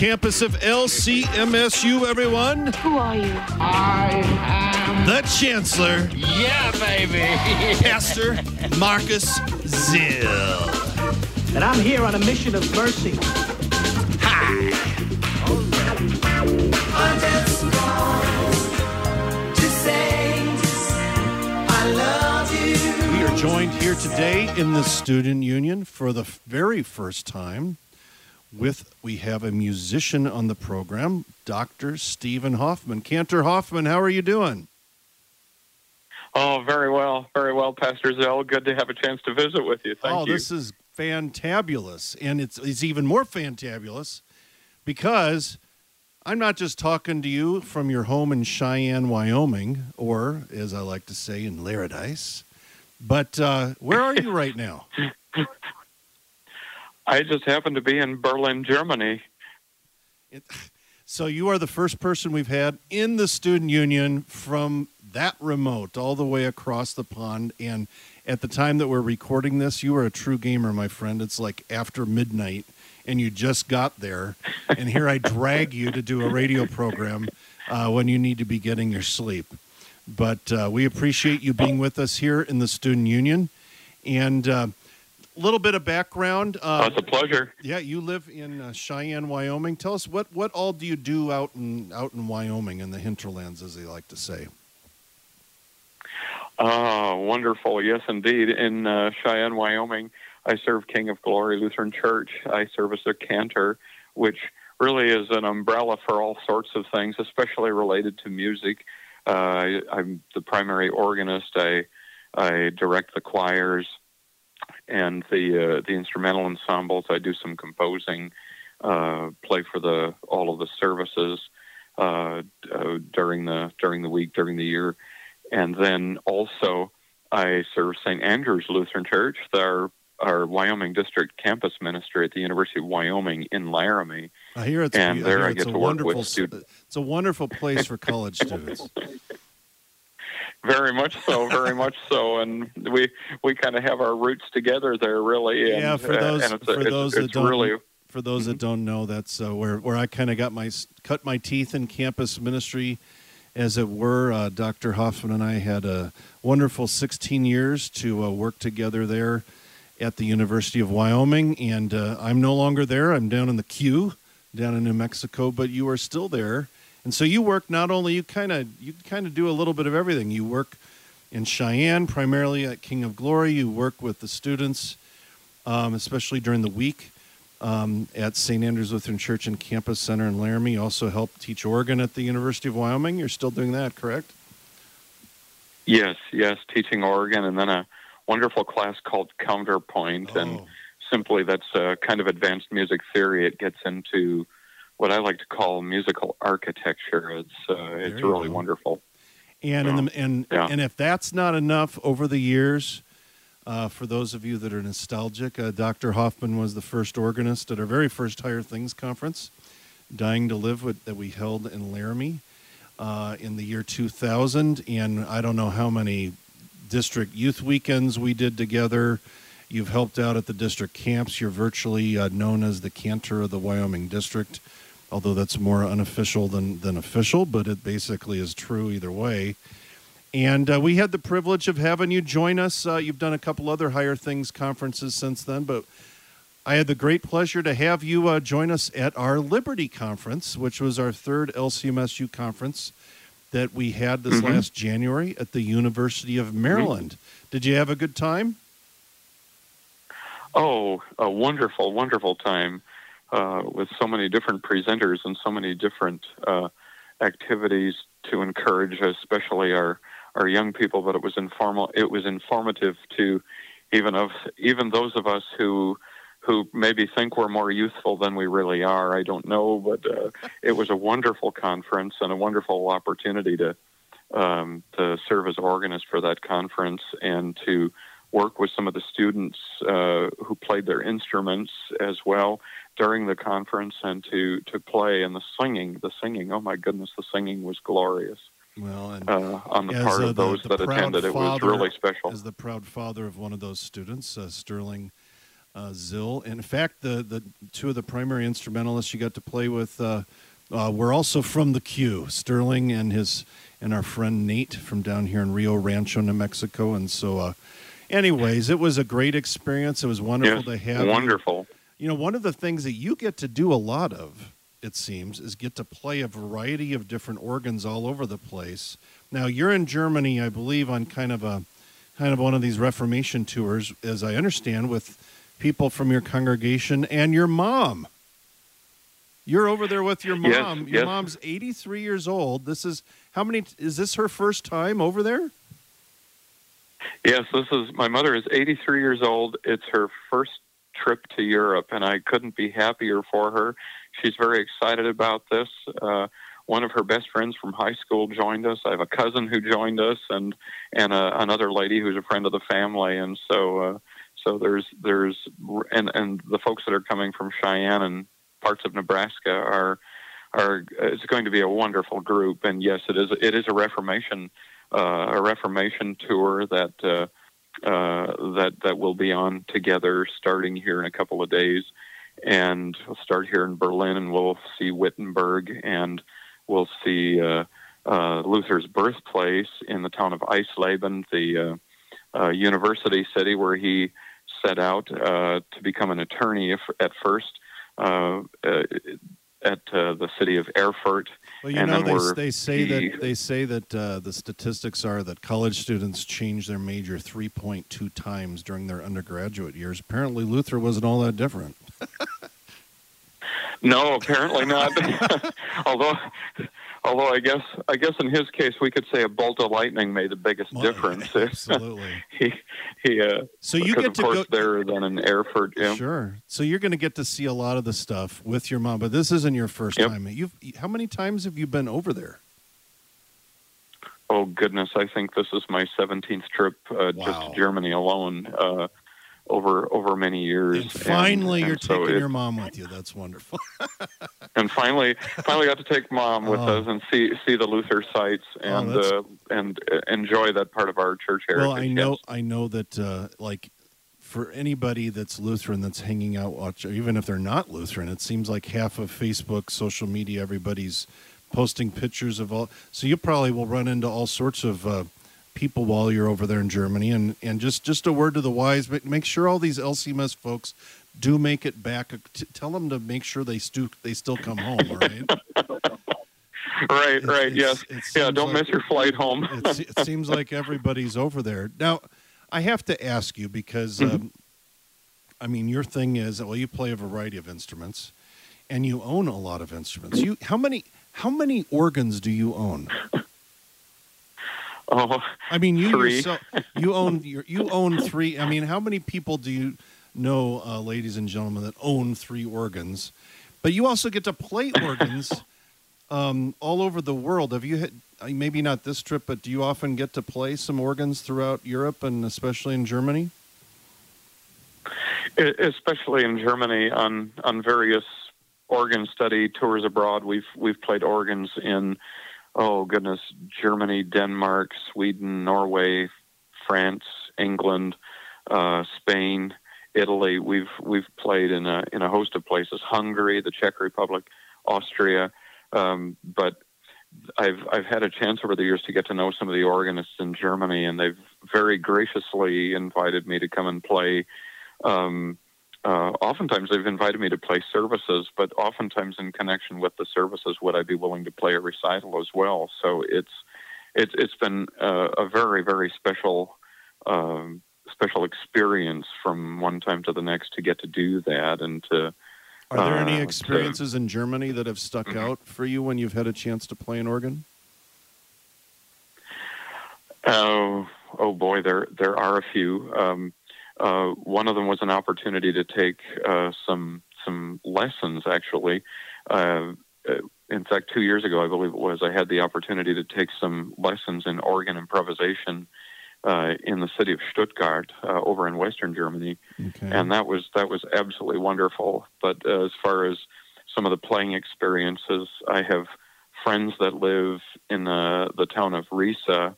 campus of LCMSU, everyone. Who are you? I am. The Chancellor, Yeah, baby. Pastor Marcus Zill. And I'm here on a mission of mercy. Hi. We are joined here today in the Student Union for the very first time with we have a musician on the program, Dr. Steven Hoffman. Cantor Hoffman, how are you doing? Oh, very well, very well, Pastor Zell. Good to have a chance to visit with you. Thank oh, you. this is fantabulous. And it's it's even more fantabulous because I'm not just talking to you from your home in Cheyenne, Wyoming, or as I like to say in Laradice, but uh, where are you right now? I just happen to be in Berlin, Germany. It, so you are the first person we've had in the student union from that remote all the way across the pond. And at the time that we're recording this you are a true gamer my friend. It's like after midnight and you just got there. And here i drag you to do a radio program uh, when you need to be getting your sleep. But uh, we appreciate you being with us here in the student union. And uh, little bit of background uh, Oh, it's a pleasure. yeah, you live in uh, Cheyenne, Wyoming. Tell us what what all do you do out in out in Wyoming in the hinterlands, as they like to say. Oh, wonderful. Yes, indeed. In uh, Cheyenne, Wyoming, I serve King of Glory Lutheran Church. I serve as a cantor, which really is an umbrella for all sorts of things, especially related to music. Uh, I, I'm the primary organist. I I direct the choirs and the uh, the instrumental ensembles. I do some composing, uh, play for the all of the services uh, uh, during the during the week during the year, and then also I serve St. Andrew's Lutheran Church, our our Wyoming District campus ministry at the University of Wyoming in Laramie. I hear it's And I there hear I get to work with students. It's a wonderful place for college students. Very much so, very much so, and we we kind of have our roots together there, really. And, Yeah, for uh, those- it's, for it's, those that it's don't- really For those that don't know, that's uh, where where I kind of got my cut my teeth in campus ministry, as it were. Uh, Dr. Hoffman and I had a wonderful 16 years to uh, work together there at the University of Wyoming, and uh, I'm no longer there. I'm down in the Q, down in New Mexico, but you are still there. And so you work not only you kind of you kind of do a little bit of everything. You work in Cheyenne, primarily at King of Glory. You work with the students, um, especially during the week um, at St. Andrew's Lutheran Church and Campus Center in Laramie. You also help teach organ at the University of Wyoming. You're still doing that, correct? Yes, yes, teaching organ, and then a wonderful class called Counterpoint, and Oh. simply that's a kind of advanced music theory. It gets into what I like to call musical architecture. It's uh, it's really go. wonderful. And in the, and Yeah. and if that's not enough, over the years, uh, for those of you that are nostalgic, uh, Dr. Hoffman was the first organist at our very first Higher Things conference, Dying to Live, with, that we held in Laramie uh, in the year 2000. And I don't know how many district youth weekends we did together. You've helped out at the district camps. You're virtually uh, known as the cantor of the Wyoming district, although that's more unofficial than, than official, but it basically is true either way. And uh, we had the privilege of having you join us. Uh, you've done a couple other Higher Things conferences since then, but I had the great pleasure to have you uh, join us at our Liberty Conference, which was our third LCMSU conference that we had this Mhm. last January at the University of Maryland. Did you have a good time? Oh, a wonderful, wonderful time uh, with so many different presenters and so many different uh, activities to encourage, especially our our young people. But it was informal. It was informative to even of even those of us who who maybe think we're more youthful than we really are. I don't know, but uh, it was a wonderful conference and a wonderful opportunity to um, to serve as organist for that conference and to work with some of the students uh, who played their instruments as well during the conference, and to to play and the singing. The singing, oh my goodness, the singing was glorious Well, and uh, on the part uh, of those the that attended. It was really special. As the proud father of one of those students, uh, Sterling uh, Zill. In fact, the, the two of the primary instrumentalists you got to play with uh, uh, were also from the Q. Sterling and his and our friend Nate from down here in Rio Rancho, New Mexico. And so, uh, anyways, it was a great experience. It was wonderful Yes, to have. wonderful. You know, one of the things that you get to do a lot of, it seems, is get to play a variety of different organs all over the place. Now, you're in Germany, I believe, on kind of a kind of one of these Reformation tours, as I understand, with people from your congregation and your mom. You're over there with your Yes, mom. your yes. mom's 83 years old. This is how many? Is this her first time over there? Yes, this is my mother is 83 years old. It's her first trip to Europe, and I couldn't be happier for her. She's very excited about this. Uh, one of her best friends from high school joined us. I have a cousin who joined us, and and uh, another lady who's a friend of the family. And so, uh, so there's there's and and the folks that are coming from Cheyenne and parts of Nebraska are are it's going to be a wonderful group. And yes, it is it is a Reformation a Reformation tour that uh, uh, that that will be on together starting here in a couple of days, and we'll start here in Berlin, and we'll see Wittenberg, and we'll see uh, uh, Luther's birthplace in the town of Eisleben, the uh, uh, university city where he set out uh, to become an attorney if, at first. Uh, uh, at uh, the city of Erfurt, Well, you and know they, they say the- that they say that uh, the statistics are that college students change their major 3.2 times during their undergraduate years. Apparently, Luther wasn't all that different. No, apparently not. although, although I guess I guess in his case we could say a bolt of lightning made the biggest Well, difference. Absolutely. he he. Uh, So you get of to course go. there then in Erfurt. Yeah. Sure. So you're going to get to see a lot of the stuff with your mom, but this isn't your first Yep. time. You've how many times have you been over there? Oh goodness, I think this is my seventeenth trip uh, just to Germany alone. Uh, over over many years. And finally, and you're so taking it- your mom with you. That's wonderful. and finally finally got to take mom with Oh. us and see see the Luther sites and that's- uh, and uh, enjoy that part of our church heritage. well, I know, yes. I know that uh, like for anybody that's Lutheran that's hanging out, watch, even if they're not Lutheran, it seems like half of Facebook, social media, everybody's posting pictures of all. So you probably will run into all sorts of uh, people while you're over there in Germany. And and just just a word to the wise, ma- make sure all these LCMS folks do make it back. Tell them to make sure they stu- they still come home. All right. Right, right, yes. it Yeah, don't like- miss your flight home. it, it seems like everybody's over there now. I have to ask you because, Mm-hmm. um, I mean, your thing is well, you play a variety of instruments, and you own a lot of instruments. You how many how many organs do you own? oh, I mean, you Three. yourself you own you own three. I mean, how many people do you know, uh, ladies and gentlemen, that own three organs? But you also get to play organs um, all over the world. Have you had uh, maybe not this trip, but do you often get to play some organs throughout Europe and especially in Germany? especially in Germany on on various organ study tours abroad. We've we've played organs in oh goodness, Germany, Denmark, Sweden, Norway, France, England, uh, Spain, Italy. We've we've played in a in a host of places. Hungary, the Czech Republic, Austria, um, but. I've I've had a chance over the years to get to know some of the organists in Germany, and they've very graciously invited me to come and play um, uh, oftentimes they've invited me to play services, but oftentimes in connection with the services, would I be willing to play a recital as well? So it's it's it's been uh, a very very special um, special experience from one time to the next to get to do that and to Are there any Uh, to- experiences in Germany that have stuck out for you when you've had a chance to play an organ? Oh, oh boy, there there are a few. Um, uh, one of them was an opportunity to take uh, some some lessons. Actually, uh, uh, in fact, two years ago, I believe it was, I had the opportunity to take some lessons in organ improvisation uh, in the city of Stuttgart uh, over in Western Germany, Okay. and that was that was absolutely wonderful. But uh, as far as some of the playing experiences, I have friends that live in the the town of Riesa,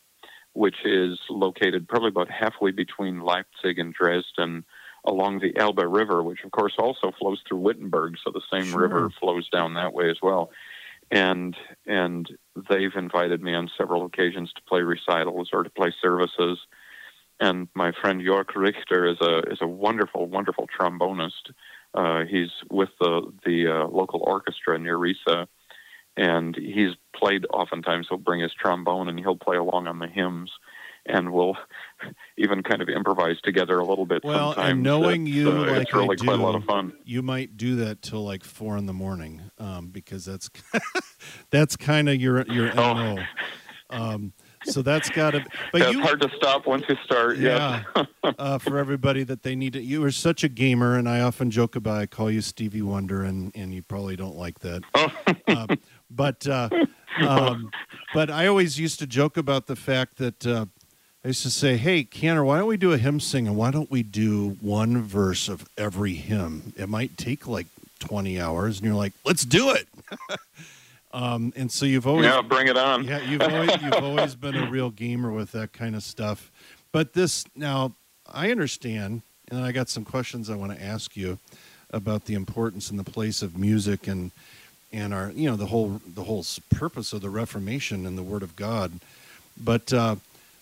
which is located probably about halfway between Leipzig and Dresden, along the Elbe River, which of course also flows through Wittenberg, so the same Sure. river flows down that way as well. And and they've invited me on several occasions to play recitals or to play services. And my friend Jörg Richter is a is a wonderful, wonderful trombonist. Uh, he's with the the uh, local orchestra near Riesa, and he's played. Oftentimes, he'll bring his trombone and he'll play along on the hymns, and we'll even kind of improvise together a little bit. Well, sometimes. and knowing It's, you uh, like it's really I do, quite a lot of fun. you might do that till like four in the morning, um, because that's that's kind of your your Oh. mo. Um, so that's got to. But Yeah, you, it's hard to stop once you start. yeah, Yes. uh, for everybody that they need to. You are such a gamer, and I often joke about. I call you Stevie Wonder, and and you probably don't like that. uh, but uh, um, but I always used to joke about the fact that uh, I used to say, "Hey, Canner, why don't we do a hymn sing, and why don't we do one verse of every hymn? It might take like twenty hours." And you're like, "Let's do it." um, and so you've always yeah, bring it on. yeah, you've always you've always been a real gamer with that kind of stuff. But this now, I understand, and I got some questions I want to ask you about the importance and the place of music and and our you know the whole the whole purpose of the Reformation and the Word of God. But uh,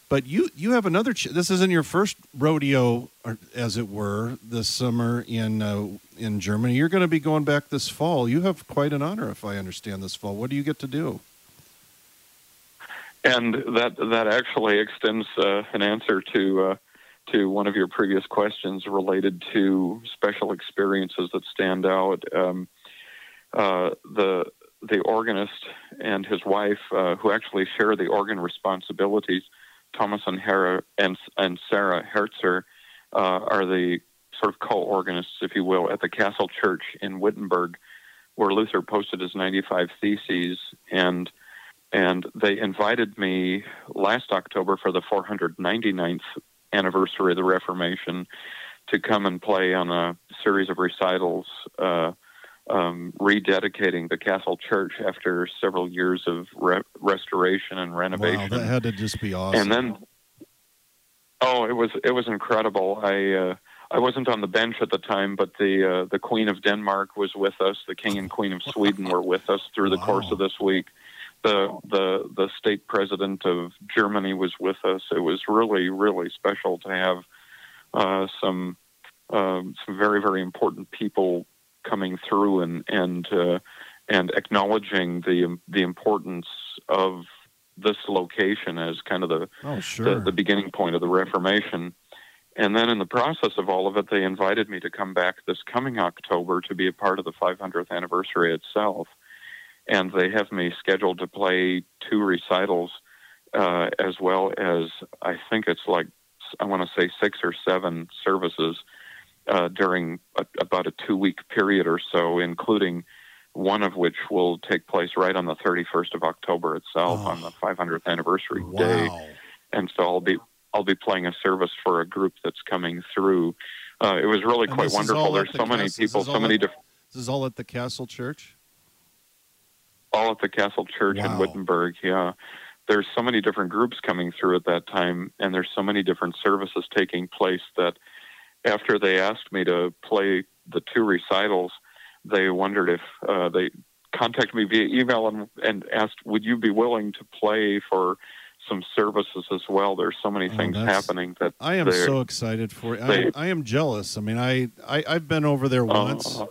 but you you have another. Ch- this isn't your first rodeo, or, as it were, this summer in uh, in Germany. You're going to be going back this fall. You have quite an honor, if I understand this fall. What do you get to do? And that that actually extends uh, an answer to uh, to one of your previous questions related to special experiences that stand out. Um, uh, the the organist and his wife, uh, who actually share the organ responsibilities, Thomas and Hera and and Sarah Herzer, uh, are the sort of co-organists, if you will, at the Castle Church in Wittenberg, where Luther posted his 95 Theses. And and they invited me last October for the 499th anniversary of the Reformation to come and play on a series of recitals, uh, um, rededicating the Castle Church after several years of re- restoration and renovation. Wow, that had to just be awesome. And then, oh, it was it was incredible. I uh, I wasn't on the bench at the time, but the uh, the Queen of Denmark was with us. The King and Queen of Sweden were with us through the Wow. course of this week. The the the state president of Germany was with us. It was really really special to have uh, some um, some very very important people coming through and and uh, and acknowledging the the importance of this location as kind of the oh, sure. the, the beginning point of the Reformation. And then in the process of all of it, they invited me to come back this coming October to be a part of the 500th anniversary itself. And they have me scheduled to play two recitals, uh, as well as I think it's like, I want to say six or seven services uh, during a, about a two week period or so, including one of which will take place right on the 31st of October itself Oh. on the 500th anniversary day and so I'll be I'll be playing a service for a group that's coming through. Uh, it was really And quite wonderful. There's the so many people, so many different, This is all at the Castle Church. all at the Castle Church in Wittenberg. Yeah, there's so many different groups coming through at that time, and there's so many different services taking place that after they asked me to play the two recitals, they wondered if uh, they contacted me via email and, and asked, would you be willing to play for some services as well? There's so many Oh, things happening that I am so excited for it. I, they- I am jealous. I mean, I, I I've been over there Uh, once,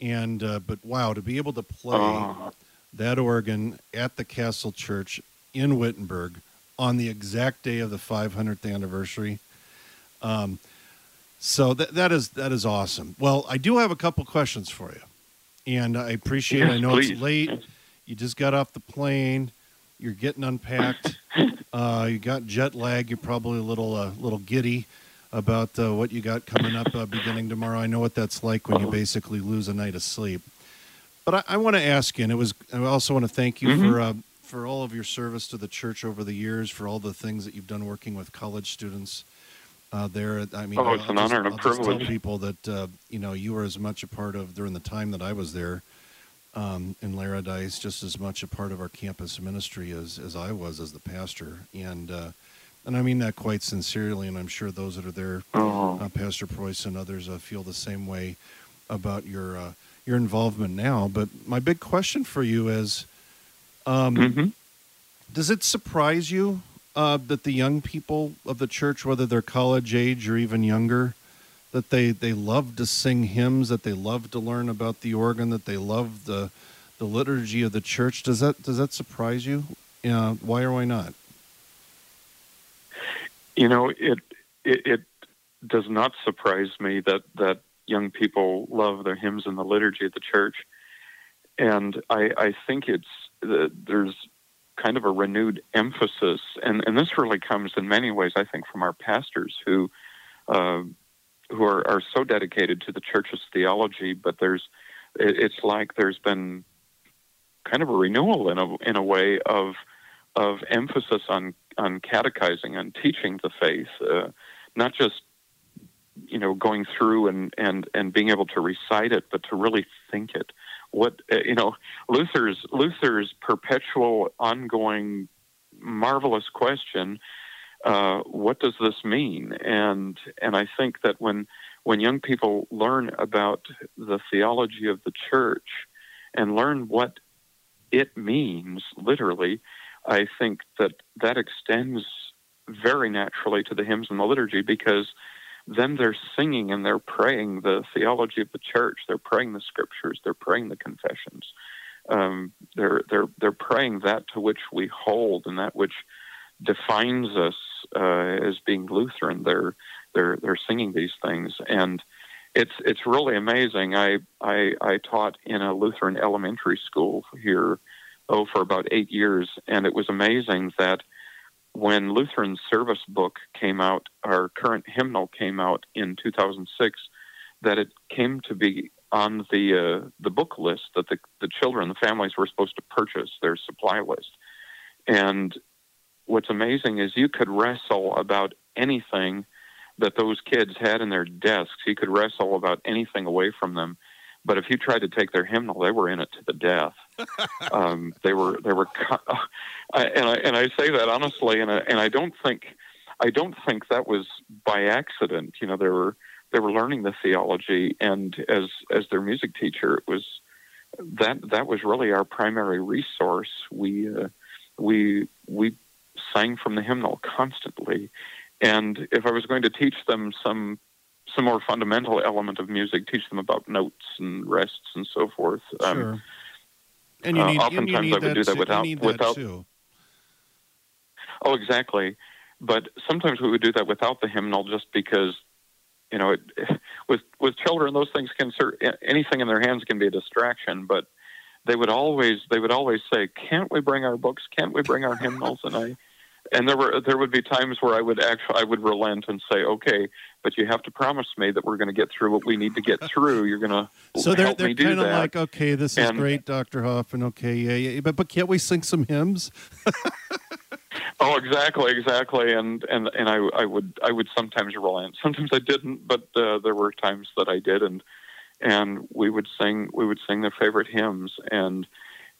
and uh, but wow, to be able to play uh, that organ at the Castle Church in Wittenberg on the exact day of the 500th anniversary. Um, so that that is that is awesome. Well, I do have a couple questions for you, and I appreciate. I know please. it's late. You just got off the plane. You're getting unpacked. Uh, you got jet lag. You're probably a little uh, little giddy about uh, what you got coming up uh, beginning tomorrow. I know what that's like when you basically lose a night of sleep. But I, I want to ask you, and it was. I also want to thank you Mhm. for uh, for all of your service to the church over the years, for all the things that you've done working with college students uh, there. I mean, Oh, it's I'll an just- honor and a privilege. tell people that uh, you know you were as much a part of during the time that I was there um, in Laradice, just as much a part of our campus ministry as as I was as the pastor, and uh, and I mean that quite sincerely, and I'm sure those that are there Oh. uh, Pastor Preuss and others uh, feel the same way about your uh, your involvement now. But my big question for you is, um, hmm does it surprise you uh, that the young people of the church, whether they're college age or even younger, that they they love to sing hymns, that they love to learn about the organ, that they love the the liturgy of the church? Does that does that surprise you? Yeah, why or why not? You know, it, it it does not surprise me that that young people love their hymns and the liturgy of the church, and I I think it's there's kind of a renewed emphasis, and and this really comes in many ways I think from our pastors who. Uh, who are, are so dedicated to the church's theology, but there's it's like there's been kind of a renewal in a in a way of of emphasis on on catechizing and teaching the faith, uh, not just you know going through and and and being able to recite it, but to really think it. What uh, you know, Luther's Luther's perpetual, ongoing, marvelous question: uh, What does this mean? And and I think that when when young people learn about the theology of the church and learn what it means literally, I think that that extends very naturally to the hymns and the liturgy because then they're singing and they're praying the theology of the church. They're praying the scriptures. They're praying the confessions. Um, they're they're they're praying that to which we hold and that which defines us uh, as being Lutheran. They're they're they're singing these things and it's it's really amazing. I I, I taught in a Lutheran elementary school here oh for about eight years, and it was amazing that when Lutheran service book came out, our current hymnal came out in 2006, that it came to be on the uh, the book list that the the children, the families were supposed to purchase their supply list, and what's amazing is you could wrestle about anything that those kids had in their desks. You could wrestle about anything away from them. But if you tried to take their hymnal, they were in it to the death. um, they were they were, I, and I and I say that honestly, and I, and I don't think I don't think that was by accident. You know, they were they were learning the theology, and as as their music teacher, it was that that was really our primary resource. We uh, we we sang from the hymnal constantly, and if I was going to teach them some some more fundamental element of music, teach them about notes and rests and so forth. um, Sure. And you uh, need, you oftentimes need I would do that too- without- you that without- too. Oh, exactly. But sometimes we would do that without the hymnal, just because, you know, it, with with children, those things can anything in their hands can be a distraction. But they would always they would always say, "Can't we bring our books? Can't we bring our hymnals?" And I, and there were there would be times where I would actually I would relent and say, "Okay, but you have to promise me that we're going to get through what we need to get through. You're going to So they're they're kind of that." like, okay, this is And- great, Doctor Hoffman. Okay, yeah, yeah, but but can't we sing some hymns? Oh, exactly, exactly, and and and I I would I would sometimes relent. Sometimes I didn't, but uh, there were times that I did, and and we would sing we would sing their favorite hymns, and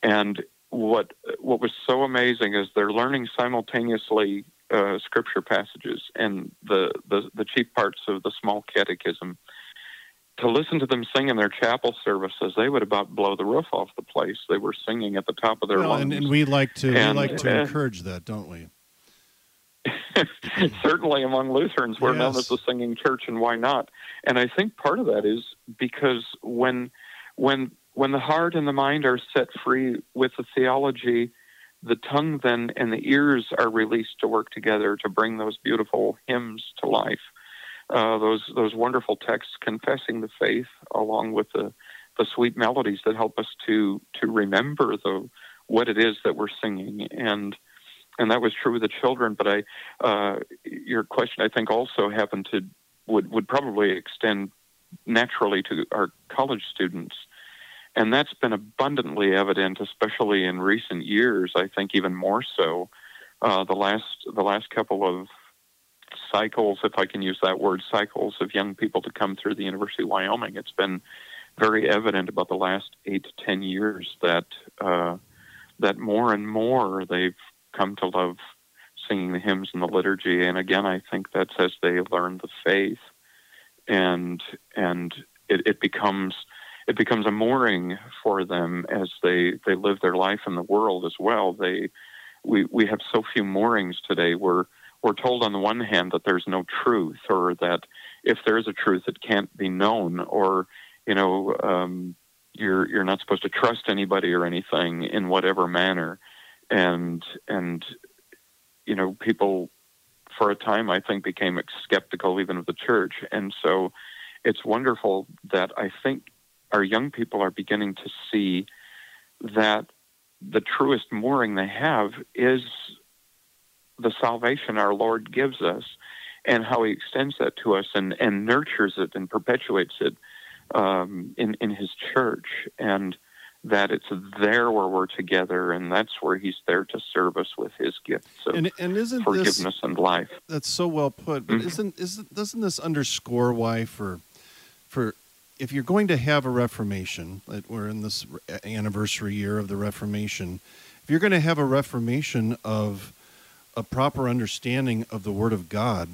and what what was so amazing is they're learning simultaneously uh, scripture passages and the, the the chief parts of the small catechism. To listen to them sing in their chapel services, they would about blow the roof off the place. They were singing at the top of their Well, lungs. and, and we like to we like to uh, encourage that, don't we? certainly among Lutherans, we're known as the singing church, and why not? And I think part of that is because when when when the heart and the mind are set free with the theology, the tongue then and the ears are released to work together to bring those beautiful hymns to life. Uh, those those wonderful texts confessing the faith, along with the the sweet melodies that help us to to remember the what it is that we're singing and and that was true with the children. But I, uh, your question, I think, also happened to would would probably extend naturally to our college students. And that's been abundantly evident, especially in recent years. I think even more so. Uh, the last the last couple of cycles, if I can use that word, cycles of young people to come through the University of Wyoming. It's been very evident about the last eight to ten years that uh, that more and more they've come to love singing the hymns and the liturgy. And again, I think that's as they learn the faith, and and it, it becomes it becomes a mooring for them as they they live their life in the world as well. They we we have so few moorings today. We're we're told on the one hand that there's no truth, or that if there is a truth, it can't be known, or you know, um, you're you're not supposed to trust anybody or anything in whatever manner, and and you know, people for a time I think became skeptical even of the church, and so it's wonderful that I think our young people are beginning to see that the truest mooring they have is the salvation our Lord gives us and how He extends that to us and, and nurtures it and perpetuates it um, in, in His church. And that it's there where we're together, and that's where He's there to serve us with His gifts of And, and isn't forgiveness this and life. that's so well put? But Mhm. isn't isn't doesn't this underscore why for for if you're going to have a Reformation, we're in this uh, anniversary year of the Reformation, if you're going to have a Reformation of a proper understanding of the Word of God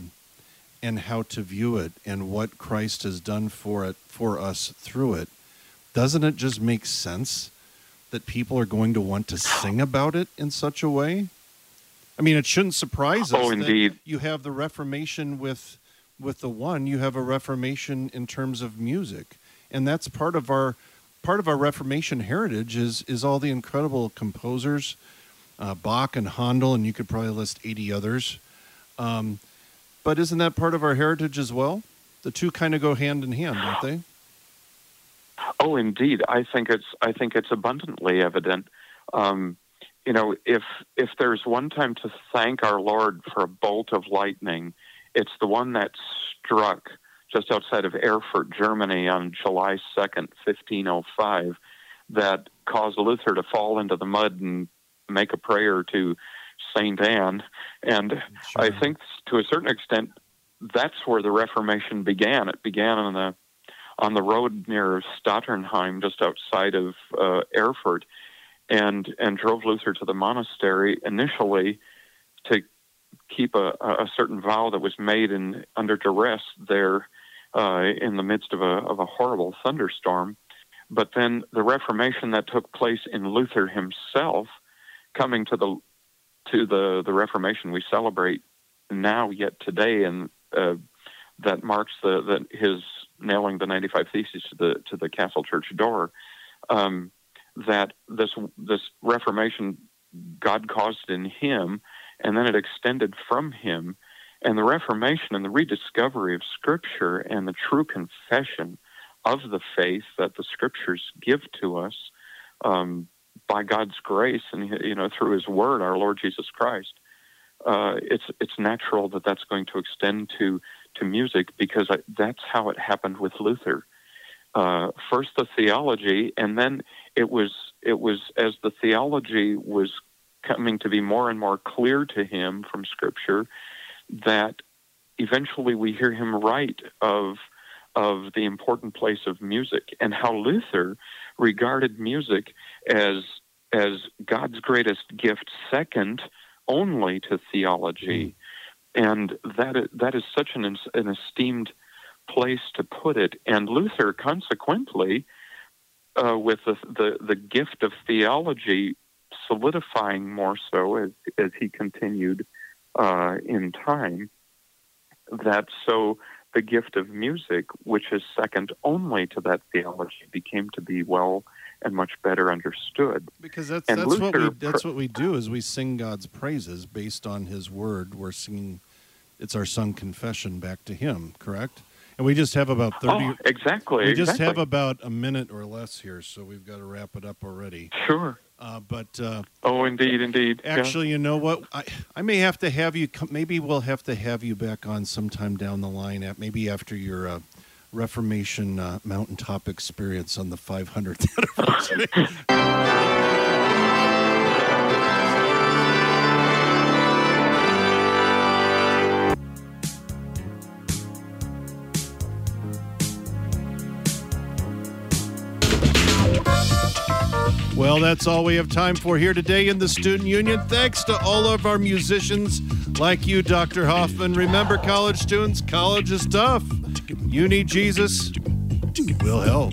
and how to view it and what Christ has done for it for us through it, doesn't it just make sense that people are going to want to sing about it in such a way? I mean, it shouldn't surprise us. Oh, that indeed. you have the Reformation with with the one. You have a Reformation in terms of music, and that's part of our part of our Reformation heritage. Is is all the incredible composers, uh, Bach and Handel, and you could probably list eighty others. Um, but isn't that part of our heritage as well? The two kind of go hand in hand, don't they? Oh, indeed. I think it's I think it's abundantly evident. Um, you know, if if there's one time to thank our Lord for a bolt of lightning, it's the one that struck just outside of Erfurt, Germany, on July second, fifteen oh five, that caused Luther to fall into the mud and make a prayer to Saint Anne. And I think to a certain extent, that's where the Reformation began. It began on the on the road near Stotternheim, just outside of uh, Erfurt, and and drove Luther to the monastery initially to keep a, a certain vow that was made in under duress there uh, in the midst of a of a horrible thunderstorm. But then the Reformation that took place in Luther himself, coming to the to the the Reformation we celebrate now yet today, and uh, that marks the, the his nailing the 95 theses to the to the castle church door. Um, that this this Reformation God caused in him, and then it extended from him, and the Reformation and the rediscovery of Scripture and the true confession of the faith that the Scriptures give to us um, by God's grace and you know through His Word, our Lord Jesus Christ. Uh, it's it's natural that that's going to extend to to music because I, that's how it happened with Luther. Uh, first the theology, and then it was it was as the theology was coming to be more and more clear to him from Scripture that eventually we hear him write of of the important place of music and how Luther regarded music as as God's greatest gift, second only to theology, and that is, that is such an an esteemed place to put it. And Luther, consequently, uh, with the, the the gift of theology solidifying more so as as he continued uh, in time, that so the gift of music, which is second only to that theology, became to be well and much better understood. Because that's that's what we that's what we do is we sing God's praises based on His Word. We're singing, it's our sung confession back to Him, correct? And we just have about thirty. Oh, exactly. we just exactly. have about a minute or less here, so we've got to wrap it up already. sure. Uh, but uh, Oh, indeed, indeed. Yeah. actually, you know what? I I may have to have you. come Maybe we'll have to have you back on sometime down the line. At maybe after your uh, Reformation uh, mountaintop experience on the 500th anniversary. Well, that's all we have time for here today in the Student Union. Thanks to all of our musicians like you, Dr. Hoffman. Remember, college students, college is tough. You need Jesus, We'll help.